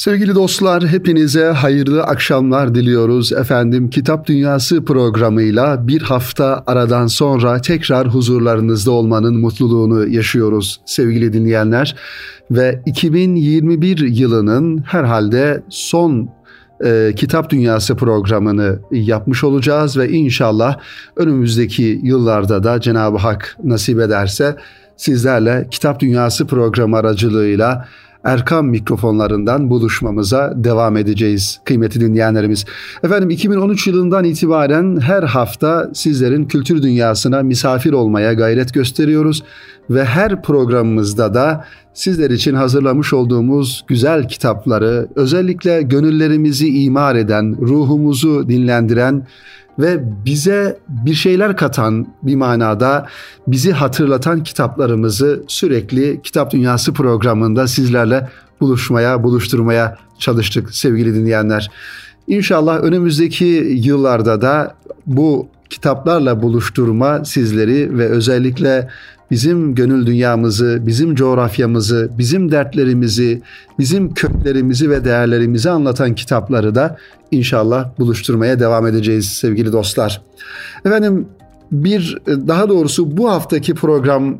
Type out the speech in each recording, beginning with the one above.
Sevgili dostlar hepinize hayırlı akşamlar diliyoruz. Efendim Kitap Dünyası programıyla bir hafta aradan sonra tekrar huzurlarınızda olmanın mutluluğunu yaşıyoruz sevgili dinleyenler. Ve 2021 yılının herhalde son e, Kitap Dünyası programını yapmış olacağız ve inşallah önümüzdeki yıllarda da Cenab-ı Hak nasip ederse sizlerle Kitap Dünyası programı aracılığıyla Erkam mikrofonlarından buluşmamıza devam edeceğiz kıymetli dinleyenlerimiz. Efendim 2013 yılından itibaren her hafta sizlerin kültür dünyasına misafir olmaya gayret gösteriyoruz ve her programımızda da sizler için hazırlamış olduğumuz güzel kitapları özellikle gönüllerimizi imar eden, ruhumuzu dinlendiren ve bize bir şeyler katan bir manada bizi hatırlatan kitaplarımızı sürekli Kitap Dünyası programında sizlerle buluşmaya, buluşturmaya çalıştık sevgili dinleyenler. İnşallah önümüzdeki yıllarda da bu kitaplarla buluşturma sizleri ve özellikle bizim gönül dünyamızı, bizim coğrafyamızı, bizim dertlerimizi, bizim köklerimizi ve değerlerimizi anlatan kitapları da inşallah buluşturmaya devam edeceğiz sevgili dostlar. Efendim bir daha doğrusu bu haftaki program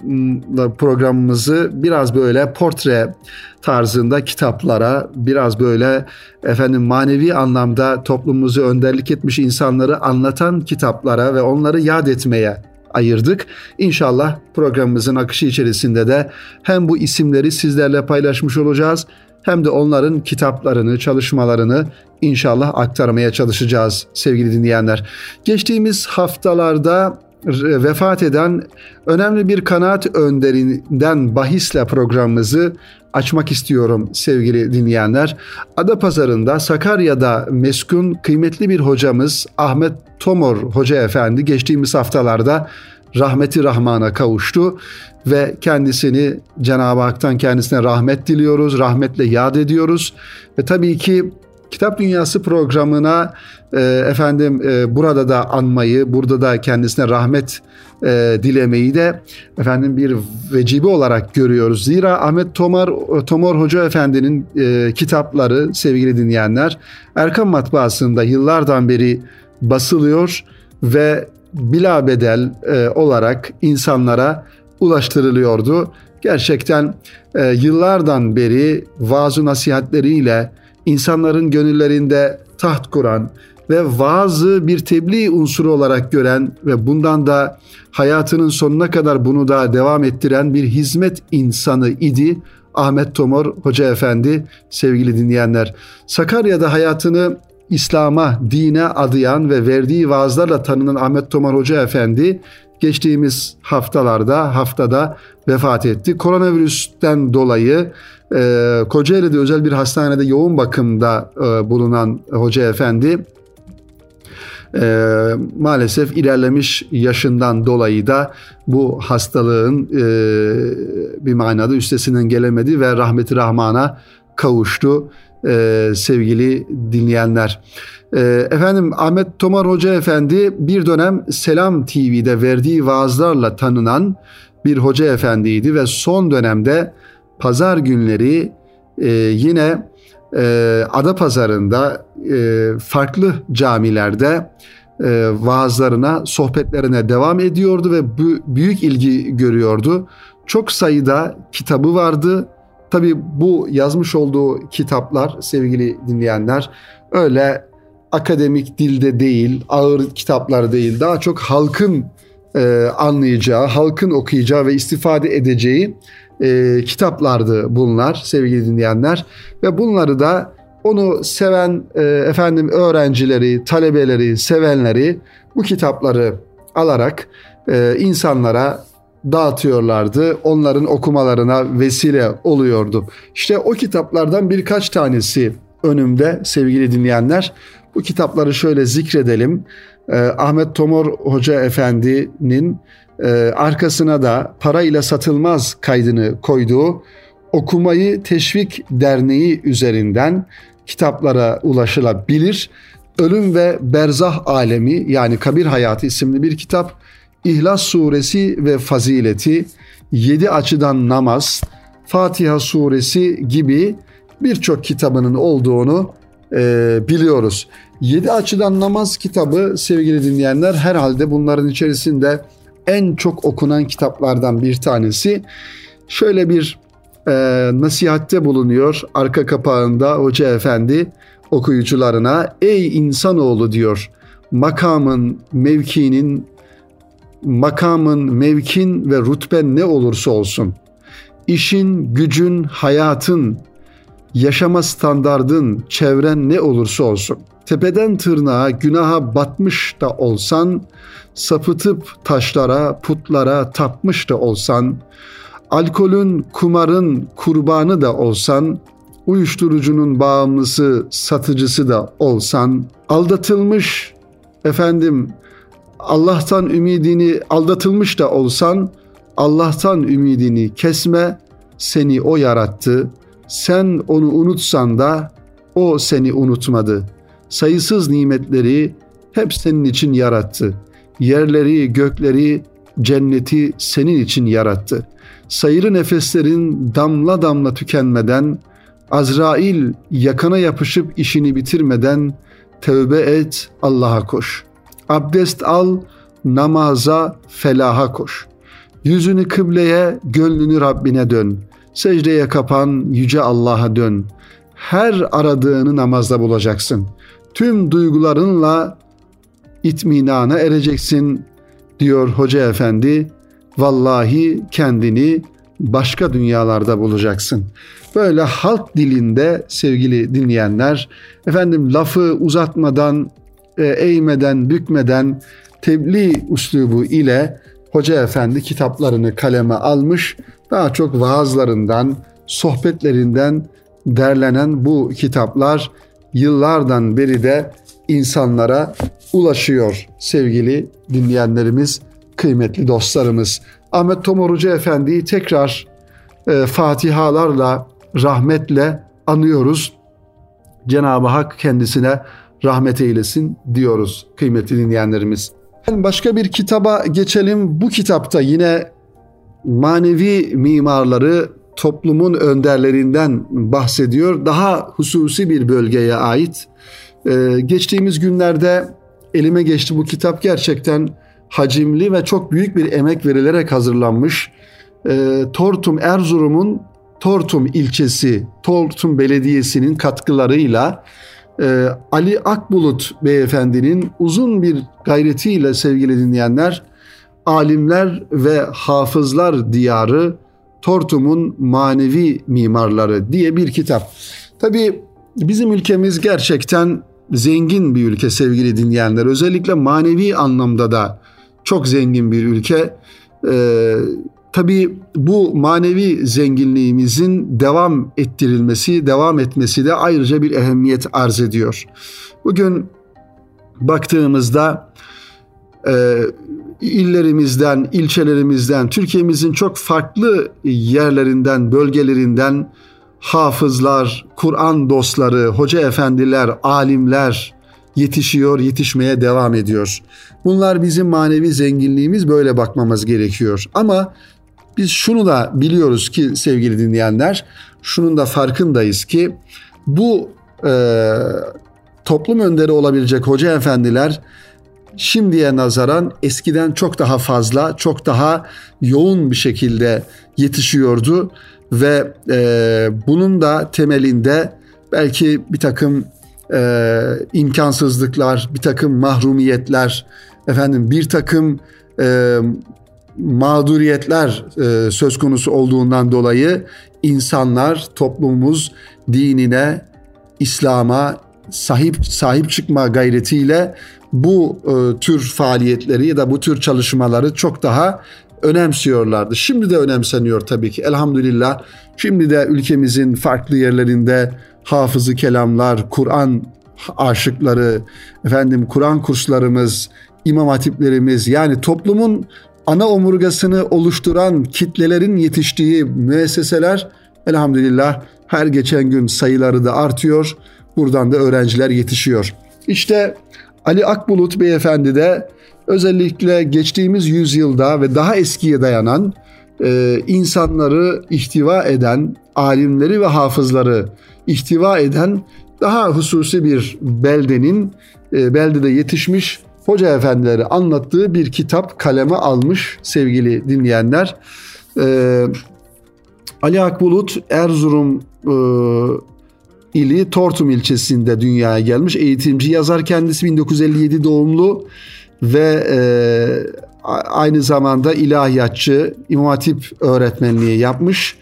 programımızı biraz böyle portre tarzında kitaplara biraz böyle efendim manevi anlamda toplumumuzu önderlik etmiş insanları anlatan kitaplara ve onları yad etmeye ayırdık. İnşallah programımızın akışı içerisinde de hem bu isimleri sizlerle paylaşmış olacağız hem de onların kitaplarını, çalışmalarını inşallah aktarmaya çalışacağız sevgili dinleyenler. Geçtiğimiz haftalarda vefat eden önemli bir kanaat önderinden bahisle programımızı açmak istiyorum sevgili dinleyenler. Adapazarı'nda Sakarya'da meskun kıymetli bir hocamız Ahmet Tomor Hoca Efendi geçtiğimiz haftalarda rahmeti rahmana kavuştu ve kendisini Cenab-ı Hak'tan kendisine rahmet diliyoruz, rahmetle yad ediyoruz ve tabii ki Kitap Dünyası programına e, efendim e, burada da anmayı, burada da kendisine rahmet e, dilemeyi de efendim bir vecibe olarak görüyoruz. Zira Ahmet Tomar Tomor Hoca Efendi'nin kitapları sevgili dinleyenler Erkam Matbaası'nda yıllardan beri basılıyor ve bila bedel e, olarak insanlara ulaştırılıyordu. Gerçekten yıllardan beri vaaz nasihatleriyle insanların gönüllerinde taht kuran ve vaazı bir tebliğ unsuru olarak gören ve bundan da hayatının sonuna kadar bunu da devam ettiren bir hizmet insanı idi Ahmet Tomor Hoca Efendi sevgili dinleyenler. Sakarya'da hayatını İslam'a, dine adayan ve verdiği vaazlarla tanınan Ahmet Tomar Hoca Efendi geçtiğimiz haftalarda haftada vefat etti. Koronavirüsten dolayı e, Kocaeli'de özel bir hastanede yoğun bakımda e, bulunan Hoca Efendi e, maalesef ilerlemiş yaşından dolayı da bu hastalığın e, bir manada üstesinden gelemedi ve rahmeti rahmana kavuştu e, sevgili dinleyenler. E, efendim Ahmet Tomar Hoca Efendi bir dönem Selam TV'de verdiği vaazlarla tanınan bir hoca efendiydi ve son dönemde pazar günleri e, yine e, Ada Pazarında e, farklı camilerde e, vaazlarına, sohbetlerine devam ediyordu ve bu, büyük ilgi görüyordu. Çok sayıda kitabı vardı Tabii bu yazmış olduğu kitaplar sevgili dinleyenler öyle akademik dilde değil, ağır kitaplar değil, daha çok halkın e, anlayacağı, halkın okuyacağı ve istifade edeceği e, kitaplardı bunlar sevgili dinleyenler ve bunları da onu seven e, efendim öğrencileri, talebeleri, sevenleri bu kitapları alarak e, insanlara dağıtıyorlardı. Onların okumalarına vesile oluyordu. İşte o kitaplardan birkaç tanesi önümde sevgili dinleyenler. Bu kitapları şöyle zikredelim. Ee, Ahmet Tomor Hoca Efendi'nin e, arkasına da parayla satılmaz kaydını koyduğu Okumayı Teşvik Derneği üzerinden kitaplara ulaşılabilir. Ölüm ve Berzah Alemi yani Kabir Hayatı isimli bir kitap İhlas suresi ve fazileti, yedi açıdan namaz, Fatiha suresi gibi birçok kitabının olduğunu e, biliyoruz. Yedi açıdan namaz kitabı sevgili dinleyenler herhalde bunların içerisinde en çok okunan kitaplardan bir tanesi. Şöyle bir e, nasihatte bulunuyor arka kapağında Hoca Efendi okuyucularına. Ey insanoğlu diyor makamın, mevkinin, makamın, mevkin ve rütben ne olursa olsun, işin, gücün, hayatın, yaşama standardın, çevren ne olursa olsun, tepeden tırnağa günaha batmış da olsan, sapıtıp taşlara, putlara tapmış da olsan, alkolün, kumarın kurbanı da olsan, uyuşturucunun bağımlısı, satıcısı da olsan, aldatılmış, efendim Allah'tan ümidini aldatılmış da olsan, Allah'tan ümidini kesme, seni o yarattı. Sen onu unutsan da o seni unutmadı. Sayısız nimetleri hep senin için yarattı. Yerleri, gökleri, cenneti senin için yarattı. Sayılı nefeslerin damla damla tükenmeden, Azrail yakana yapışıp işini bitirmeden tövbe et, Allah'a koş. Abdest al, namaza, felaha koş. Yüzünü kıbleye, gönlünü Rabbine dön. Secdeye kapan, yüce Allah'a dön. Her aradığını namazda bulacaksın. Tüm duygularınla itminana ereceksin diyor Hoca Efendi. Vallahi kendini başka dünyalarda bulacaksın. Böyle halk dilinde sevgili dinleyenler efendim lafı uzatmadan, e, eğmeden, bükmeden tebliğ üslubu ile Hoca Efendi kitaplarını kaleme almış. Daha çok vaazlarından, sohbetlerinden derlenen bu kitaplar yıllardan beri de insanlara ulaşıyor sevgili dinleyenlerimiz, kıymetli dostlarımız. Ahmet Tomorucu Efendi'yi tekrar e, fatihalarla, rahmetle anıyoruz. Cenab-ı Hak kendisine rahmet eylesin diyoruz kıymetli dinleyenlerimiz. Başka bir kitaba geçelim. Bu kitapta yine manevi mimarları toplumun önderlerinden bahsediyor. Daha hususi bir bölgeye ait. Ee, geçtiğimiz günlerde elime geçti bu kitap gerçekten hacimli ve çok büyük bir emek verilerek hazırlanmış. Ee, Tortum Erzurum'un Tortum ilçesi, Tortum Belediyesi'nin katkılarıyla e, Ali Akbulut beyefendinin uzun bir gayretiyle sevgili dinleyenler, alimler ve hafızlar diyarı Tortum'un manevi mimarları diye bir kitap. Tabii bizim ülkemiz gerçekten zengin bir ülke sevgili dinleyenler. Özellikle manevi anlamda da çok zengin bir ülke. Ee, Tabii bu manevi zenginliğimizin devam ettirilmesi, devam etmesi de ayrıca bir ehemmiyet arz ediyor. Bugün baktığımızda e, illerimizden, ilçelerimizden, Türkiye'mizin çok farklı yerlerinden, bölgelerinden hafızlar, Kur'an dostları, hoca efendiler, alimler yetişiyor, yetişmeye devam ediyor. Bunlar bizim manevi zenginliğimiz böyle bakmamız gerekiyor. Ama biz şunu da biliyoruz ki sevgili dinleyenler, şunun da farkındayız ki bu e, toplum önderi olabilecek hoca efendiler şimdiye nazaran eskiden çok daha fazla, çok daha yoğun bir şekilde yetişiyordu ve e, bunun da temelinde belki bir takım e, imkansızlıklar, bir takım mahrumiyetler, efendim bir takım e, mağduriyetler e, söz konusu olduğundan dolayı insanlar, toplumumuz dinine, İslam'a sahip sahip çıkma gayretiyle bu e, tür faaliyetleri ya da bu tür çalışmaları çok daha önemsiyorlardı. Şimdi de önemseniyor tabii ki elhamdülillah. Şimdi de ülkemizin farklı yerlerinde hafızı kelamlar, Kur'an aşıkları, efendim Kur'an kurslarımız, imam hatiplerimiz yani toplumun ana omurgasını oluşturan kitlelerin yetiştiği müesseseler elhamdülillah her geçen gün sayıları da artıyor. Buradan da öğrenciler yetişiyor. İşte Ali Akbulut Beyefendi de özellikle geçtiğimiz yüzyılda ve daha eskiye dayanan e, insanları ihtiva eden, alimleri ve hafızları ihtiva eden daha hususi bir beldenin e, beldede yetişmiş hoca efendileri anlattığı bir kitap kaleme almış sevgili dinleyenler. E, Ali Akbulut Erzurum e, ili Tortum ilçesinde dünyaya gelmiş eğitimci yazar kendisi 1957 doğumlu ve e, aynı zamanda ilahiyatçı İmam Hatip öğretmenliği yapmış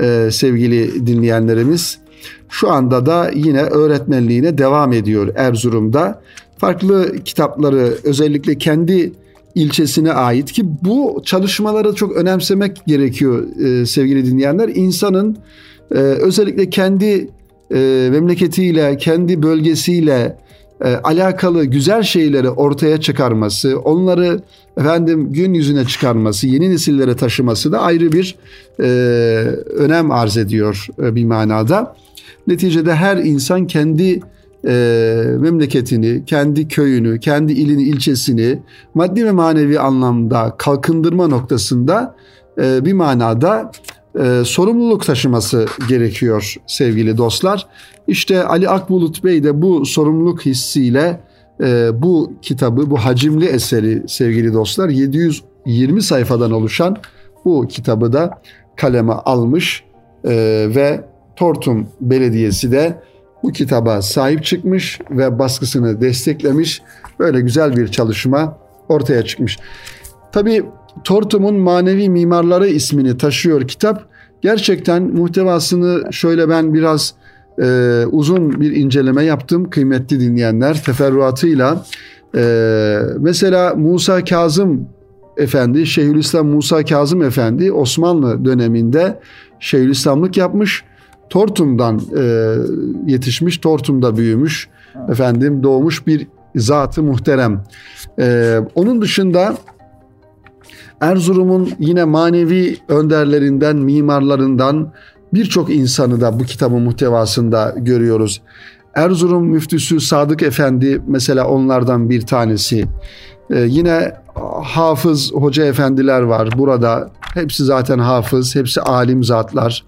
e, sevgili dinleyenlerimiz. Şu anda da yine öğretmenliğine devam ediyor Erzurum'da. Farklı kitapları özellikle kendi ilçesine ait ki bu çalışmaları çok önemsemek gerekiyor e, sevgili dinleyenler. İnsanın e, özellikle kendi e, memleketiyle, kendi bölgesiyle e, alakalı güzel şeyleri ortaya çıkarması, onları efendim gün yüzüne çıkarması, yeni nesillere taşıması da ayrı bir e, önem arz ediyor e, bir manada. Neticede her insan kendi e, memleketini, kendi köyünü, kendi ilini, ilçesini maddi ve manevi anlamda kalkındırma noktasında e, bir manada e, sorumluluk taşıması gerekiyor sevgili dostlar. İşte Ali Akbulut Bey de bu sorumluluk hissiyle e, bu kitabı, bu hacimli eseri sevgili dostlar 720 sayfadan oluşan bu kitabı da kaleme almış e, ve Tortum Belediyesi de bu kitaba sahip çıkmış ve baskısını desteklemiş. Böyle güzel bir çalışma ortaya çıkmış. Tabii Tortum'un manevi mimarları ismini taşıyor kitap. Gerçekten muhtevasını şöyle ben biraz e, uzun bir inceleme yaptım kıymetli dinleyenler teferruatıyla. E, mesela Musa Kazım Efendi, Şeyhülislam Musa Kazım Efendi Osmanlı döneminde Şeyhülislamlık yapmış. Tortum'dan e, yetişmiş, Tortum'da büyümüş, efendim doğmuş bir zatı muhterem. E, onun dışında Erzurum'un yine manevi önderlerinden, mimarlarından birçok insanı da bu kitabın muhtevasında görüyoruz. Erzurum müftüsü Sadık Efendi mesela onlardan bir tanesi. Ee, yine hafız hoca efendiler var burada. Hepsi zaten hafız, hepsi alim zatlar.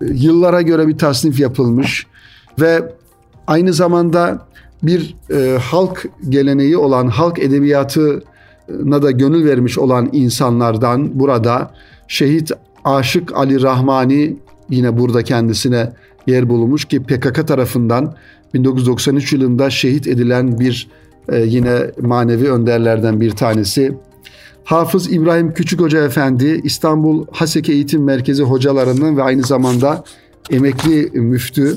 Ee, yıllara göre bir tasnif yapılmış ve aynı zamanda bir e, halk geleneği olan halk edebiyatı na da gönül vermiş olan insanlardan burada şehit Aşık Ali Rahmani yine burada kendisine yer bulmuş ki PKK tarafından 1993 yılında şehit edilen bir e, yine manevi önderlerden bir tanesi. Hafız İbrahim Küçük Hoca Efendi İstanbul Haseki Eğitim Merkezi hocalarından ve aynı zamanda emekli müftü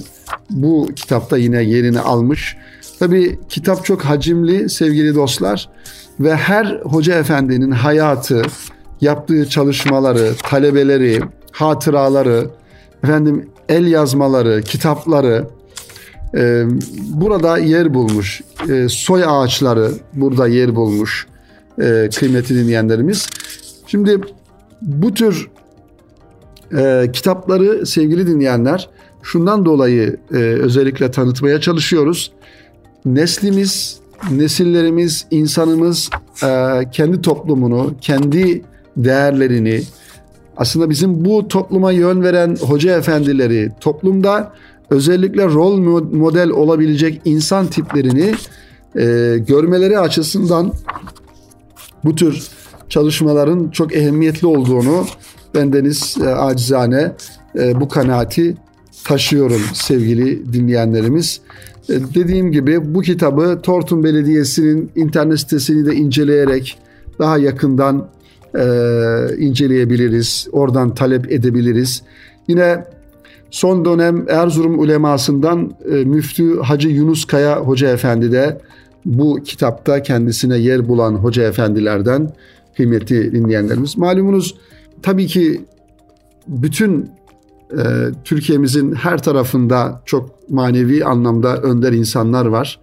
bu kitapta yine yerini almış. Tabi kitap çok hacimli sevgili dostlar ve her hoca efendinin hayatı, yaptığı çalışmaları, talebeleri, hatıraları, efendim el yazmaları, kitapları e, burada yer bulmuş. E, soy ağaçları burada yer bulmuş e, kıymetli dinleyenlerimiz. Şimdi bu tür e, kitapları sevgili dinleyenler şundan dolayı e, özellikle tanıtmaya çalışıyoruz. Neslimiz nesillerimiz, insanımız e, kendi toplumunu, kendi değerlerini, aslında bizim bu topluma yön veren hoca efendileri, toplumda özellikle rol model olabilecek insan tiplerini e, görmeleri açısından bu tür çalışmaların çok ehemmiyetli olduğunu bendeniz e, acizane bu kanaati taşıyorum sevgili dinleyenlerimiz. Dediğim gibi bu kitabı Tortum Belediyesi'nin internet sitesini de inceleyerek daha yakından e, inceleyebiliriz. Oradan talep edebiliriz. Yine son dönem Erzurum ulemasından e, Müftü Hacı Yunus Kaya Hoca Efendi de bu kitapta kendisine yer bulan hoca efendilerden kıymetli dinleyenlerimiz. Malumunuz tabii ki bütün e, Türkiye'mizin her tarafında çok manevi anlamda önder insanlar var.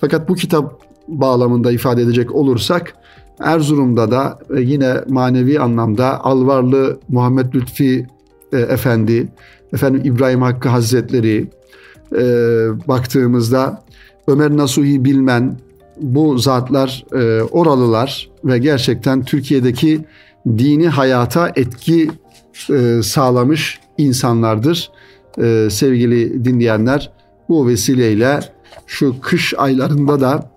Fakat bu kitap bağlamında ifade edecek olursak Erzurum'da da e, yine manevi anlamda Alvarlı Muhammed Lütfi e, Efendi, efendim İbrahim Hakkı Hazretleri e, baktığımızda Ömer Nasuhi Bilmen bu zatlar e, oralılar ve gerçekten Türkiye'deki dini hayata etki e, sağlamış insanlardır. E, sevgili dinleyenler bu vesileyle şu kış aylarında da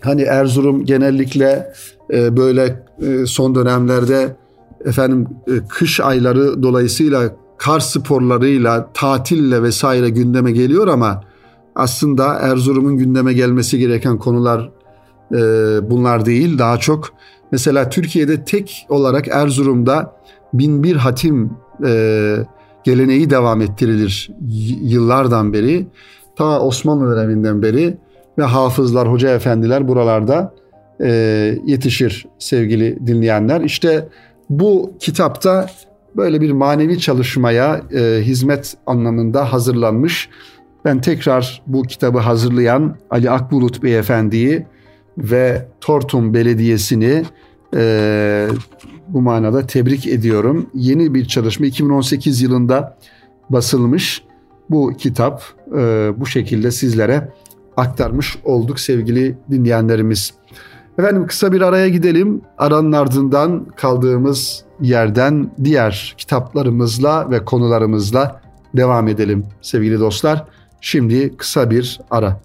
hani Erzurum genellikle e, böyle e, son dönemlerde efendim e, kış ayları dolayısıyla kar sporlarıyla, tatille vesaire gündeme geliyor ama aslında Erzurum'un gündeme gelmesi gereken konular e, bunlar değil. Daha çok mesela Türkiye'de tek olarak Erzurum'da bin bir hatim e, geleneği devam ettirilir yıllardan beri. Ta Osmanlı döneminden beri ve hafızlar, hoca efendiler buralarda e, yetişir sevgili dinleyenler. İşte bu kitapta böyle bir manevi çalışmaya e, hizmet anlamında hazırlanmış. Ben tekrar bu kitabı hazırlayan Ali Akbulut Beyefendi'yi ve Tortum Belediyesi'ni e, bu manada tebrik ediyorum. Yeni bir çalışma 2018 yılında basılmış bu kitap e, bu şekilde sizlere aktarmış olduk sevgili dinleyenlerimiz. Efendim kısa bir araya gidelim. Aranın ardından kaldığımız yerden diğer kitaplarımızla ve konularımızla devam edelim sevgili dostlar. Şimdi kısa bir ara.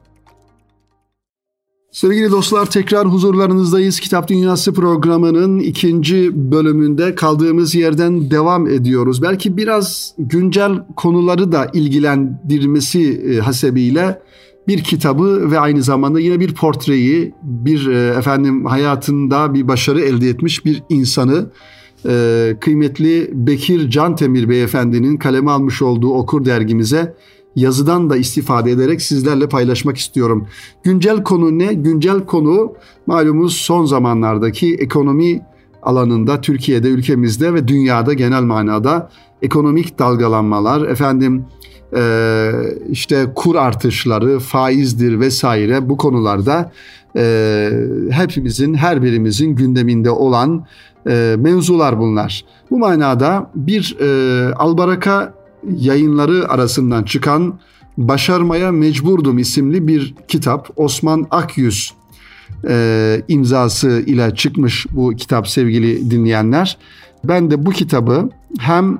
Sevgili dostlar tekrar huzurlarınızdayız. Kitap Dünyası programının ikinci bölümünde kaldığımız yerden devam ediyoruz. Belki biraz güncel konuları da ilgilendirmesi e, hasebiyle bir kitabı ve aynı zamanda yine bir portreyi, bir e, efendim hayatında bir başarı elde etmiş bir insanı e, kıymetli Bekir Cantemir beyefendinin kaleme almış olduğu Okur dergimize yazıdan da istifade ederek sizlerle paylaşmak istiyorum. Güncel konu ne? Güncel konu malumuz son zamanlardaki ekonomi alanında Türkiye'de, ülkemizde ve dünyada genel manada ekonomik dalgalanmalar, efendim işte kur artışları, faizdir vesaire bu konularda hepimizin, her birimizin gündeminde olan e, mevzular bunlar. Bu manada bir Albaraka yayınları arasından çıkan Başarmaya Mecburdum isimli bir kitap Osman Akyüz e, imzası ile çıkmış bu kitap sevgili dinleyenler. Ben de bu kitabı hem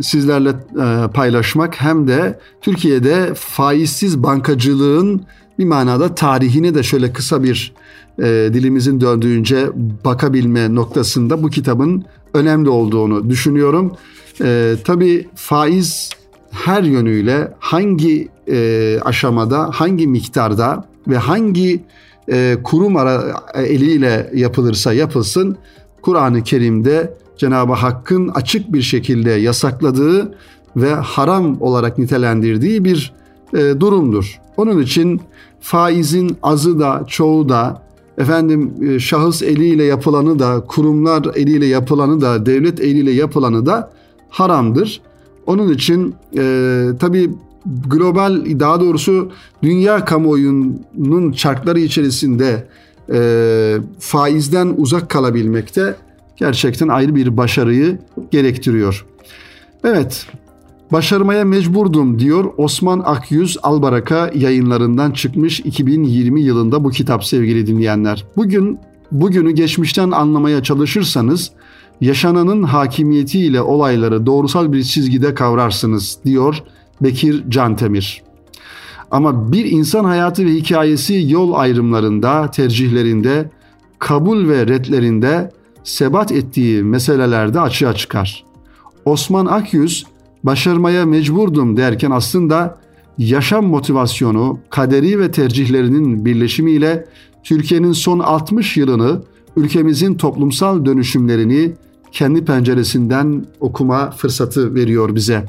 sizlerle e, paylaşmak hem de Türkiye'de faizsiz bankacılığın bir manada tarihine de şöyle kısa bir e, dilimizin döndüğünce bakabilme noktasında bu kitabın önemli olduğunu düşünüyorum. E, tabii faiz her yönüyle hangi e, aşamada, hangi miktarda ve hangi e, kurum ara, eliyle yapılırsa yapılsın Kur'an-ı Kerim'de Cenab-ı Hakk'ın açık bir şekilde yasakladığı ve haram olarak nitelendirdiği bir e, durumdur. Onun için faizin azı da çoğu da efendim e, şahıs eliyle yapılanı da kurumlar eliyle yapılanı da devlet eliyle yapılanı da haramdır. Onun için e, tabii global daha doğrusu dünya kamuoyunun çarkları içerisinde e, faizden uzak kalabilmekte gerçekten ayrı bir başarıyı gerektiriyor. Evet, başarmaya mecburdum diyor Osman Akyüz Albaraka yayınlarından çıkmış 2020 yılında bu kitap sevgili dinleyenler. Bugün bugünü geçmişten anlamaya çalışırsanız yaşananın hakimiyetiyle olayları doğrusal bir çizgide kavrarsınız diyor Bekir Cantemir. Ama bir insan hayatı ve hikayesi yol ayrımlarında, tercihlerinde, kabul ve redlerinde sebat ettiği meselelerde açığa çıkar. Osman Akyüz başarmaya mecburdum derken aslında yaşam motivasyonu, kaderi ve tercihlerinin birleşimiyle Türkiye'nin son 60 yılını, ülkemizin toplumsal dönüşümlerini kendi penceresinden okuma fırsatı veriyor bize.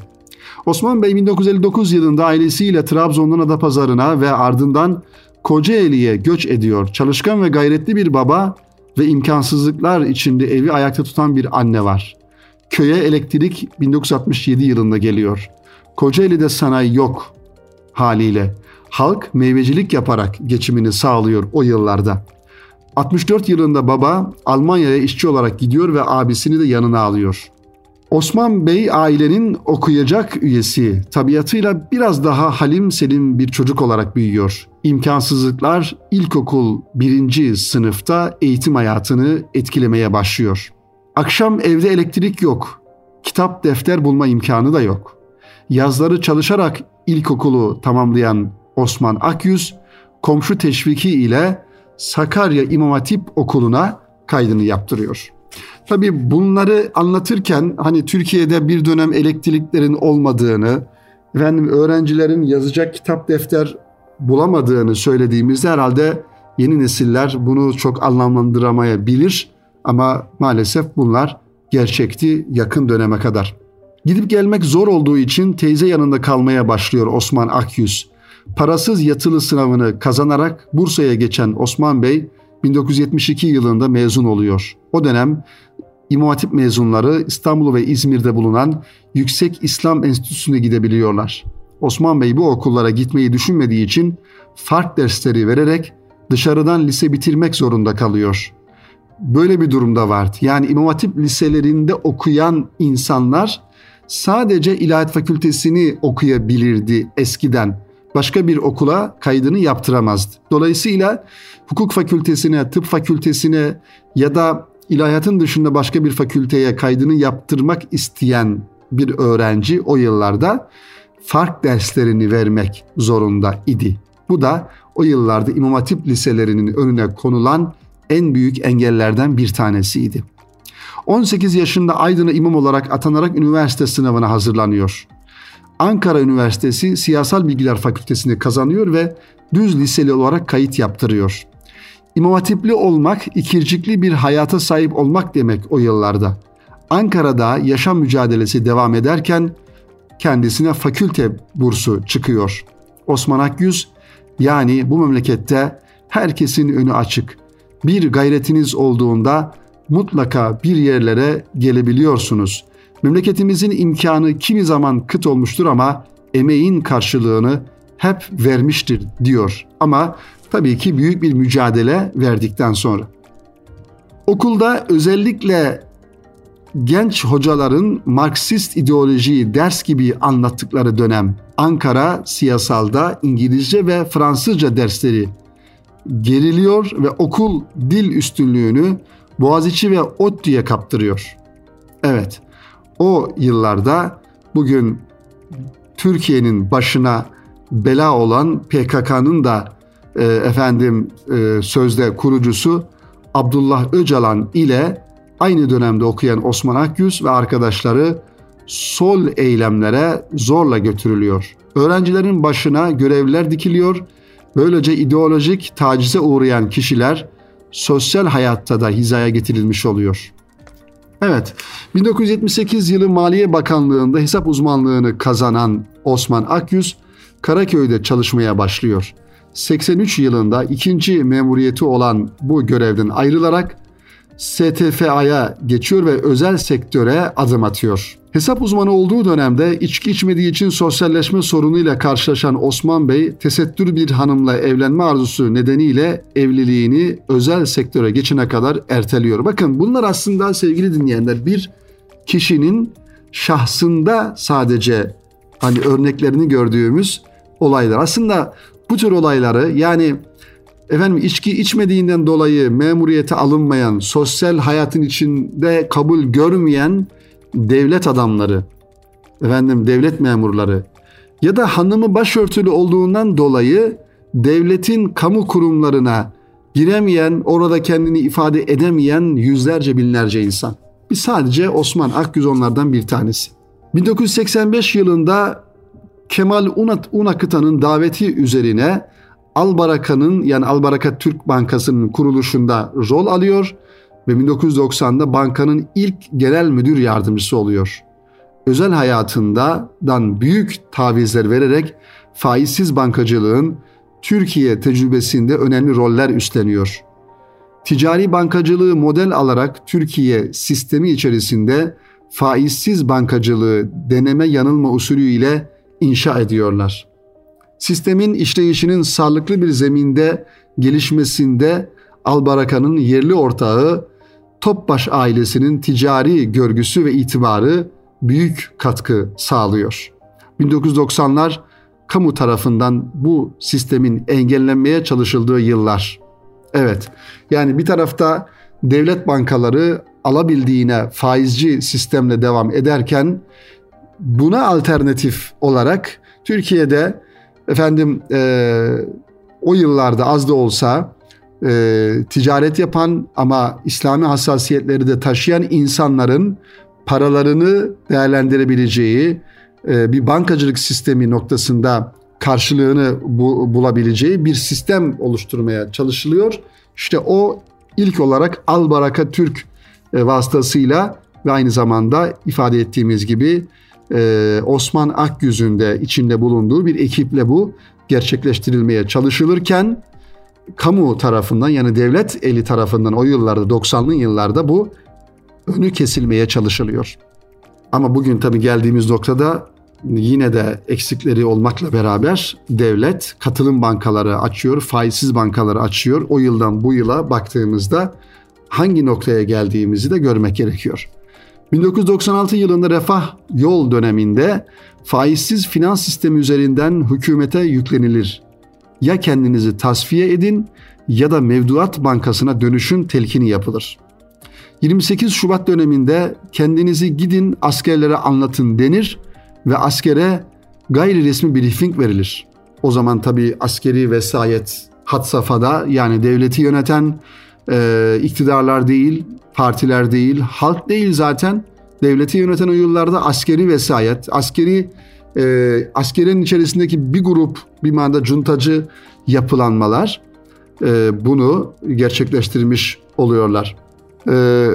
Osman Bey 1959 yılında ailesiyle Trabzon'dan Adapazarı'na ve ardından Kocaeli'ye göç ediyor. Çalışkan ve gayretli bir baba ve imkansızlıklar içinde evi ayakta tutan bir anne var. Köye elektrik 1967 yılında geliyor. Kocaeli'de sanayi yok haliyle. Halk meyvecilik yaparak geçimini sağlıyor o yıllarda. 64 yılında baba Almanya'ya işçi olarak gidiyor ve abisini de yanına alıyor. Osman Bey ailenin okuyacak üyesi, tabiatıyla biraz daha halim selim bir çocuk olarak büyüyor. İmkansızlıklar ilkokul birinci sınıfta eğitim hayatını etkilemeye başlıyor. Akşam evde elektrik yok. Kitap, defter bulma imkanı da yok. Yazları çalışarak ilkokulu tamamlayan Osman Akyüz, komşu teşviki ile Sakarya İmam Hatip Okulu'na kaydını yaptırıyor. Tabii bunları anlatırken hani Türkiye'de bir dönem elektriklerin olmadığını, efendim öğrencilerin yazacak kitap defter bulamadığını söylediğimizde herhalde yeni nesiller bunu çok anlamlandıramayabilir ama maalesef bunlar gerçekti yakın döneme kadar. Gidip gelmek zor olduğu için teyze yanında kalmaya başlıyor Osman Akyüz. Parasız yatılı sınavını kazanarak Bursa'ya geçen Osman Bey 1972 yılında mezun oluyor. O dönem İmam Hatip mezunları İstanbul ve İzmir'de bulunan Yüksek İslam Enstitüsü'ne gidebiliyorlar. Osman Bey bu okullara gitmeyi düşünmediği için fark dersleri vererek dışarıdan lise bitirmek zorunda kalıyor. Böyle bir durumda vardı. Yani İmam Hatip liselerinde okuyan insanlar sadece İlahiyat Fakültesini okuyabilirdi eskiden. Başka bir okula kaydını yaptıramazdı. Dolayısıyla hukuk fakültesine, tıp fakültesine ya da ilahiyatın dışında başka bir fakülteye kaydını yaptırmak isteyen bir öğrenci o yıllarda fark derslerini vermek zorunda idi. Bu da o yıllarda İmam Hatip liselerinin önüne konulan en büyük engellerden bir tanesiydi. 18 yaşında Aydın'a imam olarak atanarak üniversite sınavına hazırlanıyor. Ankara Üniversitesi Siyasal Bilgiler Fakültesini kazanıyor ve düz liseli olarak kayıt yaptırıyor. İmam Hatipli olmak, ikircikli bir hayata sahip olmak demek o yıllarda. Ankara'da yaşam mücadelesi devam ederken kendisine fakülte bursu çıkıyor. Osman Akyüz yani bu memlekette herkesin önü açık. Bir gayretiniz olduğunda mutlaka bir yerlere gelebiliyorsunuz. Memleketimizin imkanı kimi zaman kıt olmuştur ama emeğin karşılığını hep vermiştir diyor. Ama tabii ki büyük bir mücadele verdikten sonra. Okulda özellikle genç hocaların Marksist ideolojiyi ders gibi anlattıkları dönem Ankara siyasalda İngilizce ve Fransızca dersleri geriliyor ve okul dil üstünlüğünü Boğaziçi ve ODTÜ'ye kaptırıyor. Evet, o yıllarda bugün Türkiye'nin başına bela olan PKK'nın da e, efendim e, sözde kurucusu Abdullah Öcalan ile aynı dönemde okuyan Osman Akyüz ve arkadaşları sol eylemlere zorla götürülüyor. Öğrencilerin başına görevliler dikiliyor. Böylece ideolojik tacize uğrayan kişiler sosyal hayatta da hizaya getirilmiş oluyor. Evet, 1978 yılı Maliye Bakanlığı'nda hesap uzmanlığını kazanan Osman Akyüz, Karaköy'de çalışmaya başlıyor. 83 yılında ikinci memuriyeti olan bu görevden ayrılarak STFA'ya geçiyor ve özel sektöre adım atıyor. Hesap uzmanı olduğu dönemde içki içmediği için sosyalleşme sorunuyla karşılaşan Osman Bey tesettür bir hanımla evlenme arzusu nedeniyle evliliğini özel sektöre geçene kadar erteliyor. Bakın bunlar aslında sevgili dinleyenler bir kişinin şahsında sadece hani örneklerini gördüğümüz olaylar. Aslında bu tür olayları yani efendim içki içmediğinden dolayı memuriyete alınmayan, sosyal hayatın içinde kabul görmeyen devlet adamları, efendim devlet memurları ya da hanımı başörtülü olduğundan dolayı devletin kamu kurumlarına giremeyen, orada kendini ifade edemeyen yüzlerce binlerce insan. Biz sadece Osman Akgüz onlardan bir tanesi. 1985 yılında Kemal Unakıtan'ın daveti üzerine Albaraka'nın yani Albaraka Türk Bankası'nın kuruluşunda rol alıyor ve 1990'da bankanın ilk genel müdür yardımcısı oluyor. Özel hayatından büyük tavizler vererek faizsiz bankacılığın Türkiye tecrübesinde önemli roller üstleniyor. Ticari bankacılığı model alarak Türkiye sistemi içerisinde faizsiz bankacılığı deneme yanılma usulü ile inşa ediyorlar. Sistemin işleyişinin sağlıklı bir zeminde gelişmesinde Albaraka'nın yerli ortağı Topbaş ailesinin ticari görgüsü ve itibarı büyük katkı sağlıyor. 1990'lar kamu tarafından bu sistemin engellenmeye çalışıldığı yıllar. Evet. Yani bir tarafta devlet bankaları alabildiğine faizci sistemle devam ederken buna alternatif olarak Türkiye'de efendim e, o yıllarda az da olsa e, ticaret yapan ama İslami hassasiyetleri de taşıyan insanların paralarını değerlendirebileceği e, bir bankacılık sistemi noktasında karşılığını bu, bulabileceği bir sistem oluşturmaya çalışılıyor. İşte o ilk olarak Al Baraka Türk e, vasıtasıyla ve aynı zamanda ifade ettiğimiz gibi e, Osman Akgüz'ün de içinde bulunduğu bir ekiple bu gerçekleştirilmeye çalışılırken kamu tarafından yani devlet eli tarafından o yıllarda 90'lı yıllarda bu önü kesilmeye çalışılıyor. Ama bugün tabii geldiğimiz noktada yine de eksikleri olmakla beraber devlet katılım bankaları açıyor, faizsiz bankaları açıyor. O yıldan bu yıla baktığımızda hangi noktaya geldiğimizi de görmek gerekiyor. 1996 yılında refah yol döneminde faizsiz finans sistemi üzerinden hükümete yüklenilir. Ya kendinizi tasfiye edin ya da mevduat bankasına dönüşün telkini yapılır. 28 Şubat döneminde kendinizi gidin askerlere anlatın denir ve askere gayri resmi briefing verilir. O zaman tabi askeri vesayet hat safhada yani devleti yöneten e, iktidarlar değil, partiler değil, halk değil zaten. Devleti yöneten o yıllarda askeri vesayet, askeri e, askerin içerisindeki bir grup bir manda cuntacı yapılanmalar e, bunu gerçekleştirmiş oluyorlar. E,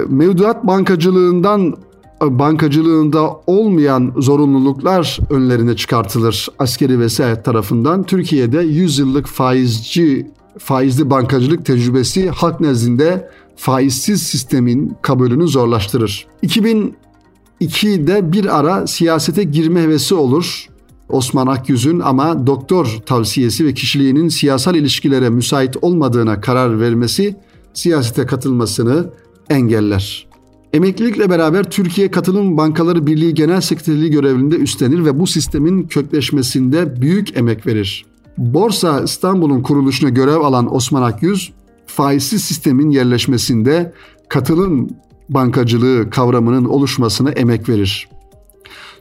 mevduat bankacılığından bankacılığında olmayan zorunluluklar önlerine çıkartılır askeri vesayet tarafından. Türkiye'de 100 yıllık faizci faizli bankacılık tecrübesi halk nezdinde faizsiz sistemin kabulünü zorlaştırır. 2002'de bir ara siyasete girme hevesi olur. Osman Akyüz'ün ama doktor tavsiyesi ve kişiliğinin siyasal ilişkilere müsait olmadığına karar vermesi siyasete katılmasını engeller. Emeklilikle beraber Türkiye Katılım Bankaları Birliği Genel Sekreterliği görevinde üstlenir ve bu sistemin kökleşmesinde büyük emek verir. Borsa İstanbul'un kuruluşuna görev alan Osman Akyüz, faizsiz sistemin yerleşmesinde katılım bankacılığı kavramının oluşmasına emek verir.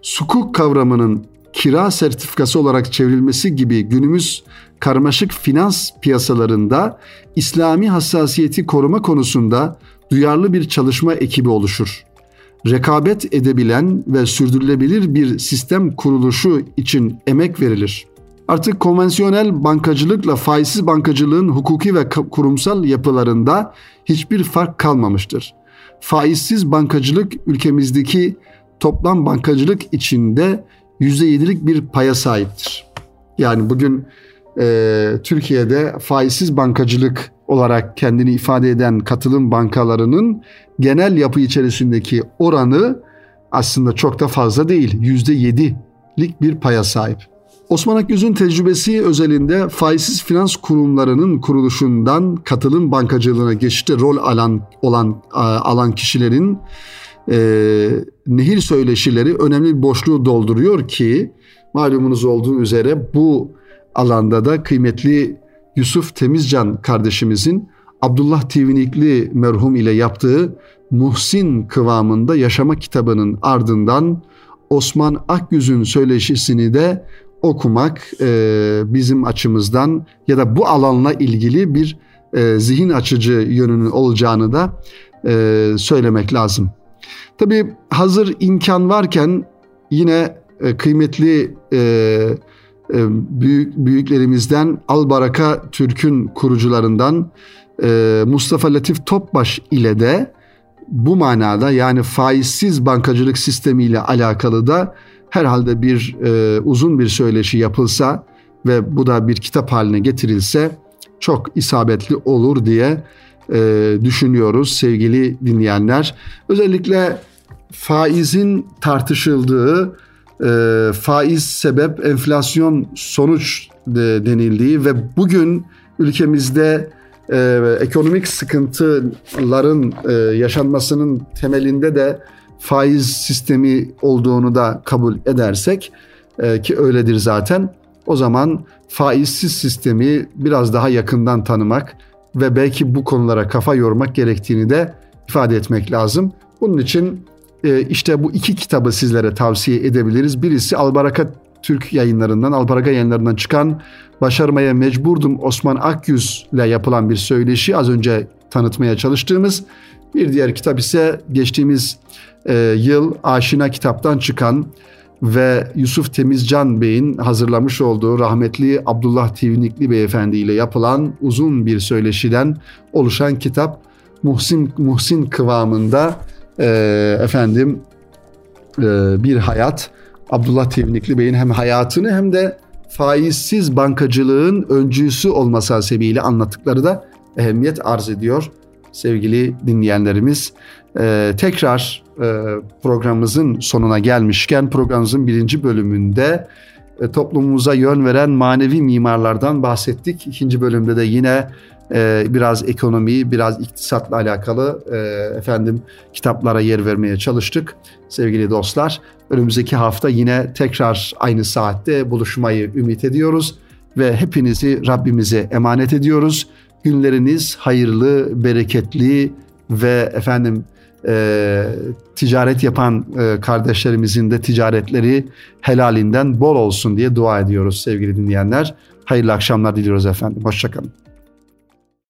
Sukuk kavramının kira sertifikası olarak çevrilmesi gibi günümüz karmaşık finans piyasalarında İslami hassasiyeti koruma konusunda duyarlı bir çalışma ekibi oluşur. Rekabet edebilen ve sürdürülebilir bir sistem kuruluşu için emek verilir. Artık konvansiyonel bankacılıkla faizsiz bankacılığın hukuki ve kurumsal yapılarında hiçbir fark kalmamıştır. Faizsiz bankacılık ülkemizdeki toplam bankacılık içinde %7'lik bir paya sahiptir. Yani bugün e, Türkiye'de faizsiz bankacılık olarak kendini ifade eden katılım bankalarının genel yapı içerisindeki oranı aslında çok da fazla değil. %7'lik bir paya sahip. Osman Akgüz'ün tecrübesi özelinde faizsiz finans kurumlarının kuruluşundan katılım bankacılığına geçişte rol alan olan alan kişilerin e, nehir söyleşileri önemli bir boşluğu dolduruyor ki malumunuz olduğu üzere bu alanda da kıymetli Yusuf Temizcan kardeşimizin Abdullah Tivinikli merhum ile yaptığı Muhsin kıvamında yaşama kitabının ardından Osman Akgüz'ün söyleşisini de okumak e, bizim açımızdan ya da bu alanla ilgili bir e, zihin açıcı yönünün olacağını da e, söylemek lazım. Tabi hazır imkan varken yine e, kıymetli e, e, büyük, büyüklerimizden Albaraka Türk'ün kurucularından e, Mustafa Latif Topbaş ile de bu manada yani faizsiz bankacılık sistemiyle alakalı da herhalde bir e, uzun bir söyleşi yapılsa ve bu da bir kitap haline getirilse çok isabetli olur diye e, düşünüyoruz sevgili dinleyenler. Özellikle faizin tartışıldığı, e, faiz sebep enflasyon sonuç de, denildiği ve bugün ülkemizde e, ekonomik sıkıntıların e, yaşanmasının temelinde de faiz sistemi olduğunu da kabul edersek e, ki öyledir zaten o zaman faizsiz sistemi biraz daha yakından tanımak ve belki bu konulara kafa yormak gerektiğini de ifade etmek lazım. Bunun için e, işte bu iki kitabı sizlere tavsiye edebiliriz. Birisi Albaraka Türk yayınlarından, Albaraka yayınlarından çıkan Başarmaya Mecburdum Osman Akyüz ile yapılan bir söyleşi az önce tanıtmaya çalıştığımız. Bir diğer kitap ise geçtiğimiz e, yıl Aşina kitaptan çıkan ve Yusuf Temizcan Bey'in hazırlamış olduğu rahmetli Abdullah Tivnikli Beyefendi ile yapılan uzun bir söyleşiden oluşan kitap Muhsin Muhsin kıvamında e, efendim e, bir hayat. Abdullah Tivnikli Bey'in hem hayatını hem de faizsiz bankacılığın öncüsü olması hasebiyle anlattıkları da ehemmiyet arz ediyor sevgili dinleyenlerimiz. Ee, tekrar e, programımızın sonuna gelmişken programımızın birinci bölümünde e, toplumumuza yön veren manevi mimarlardan bahsettik. İkinci bölümde de yine e, biraz ekonomi, biraz iktisatla alakalı e, efendim kitaplara yer vermeye çalıştık sevgili dostlar. Önümüzdeki hafta yine tekrar aynı saatte buluşmayı ümit ediyoruz ve hepinizi Rabbimize emanet ediyoruz. Günleriniz hayırlı, bereketli ve efendim e, ticaret yapan e, kardeşlerimizin de ticaretleri helalinden bol olsun diye dua ediyoruz sevgili dinleyenler. Hayırlı akşamlar diliyoruz efendim. Hoşçakalın.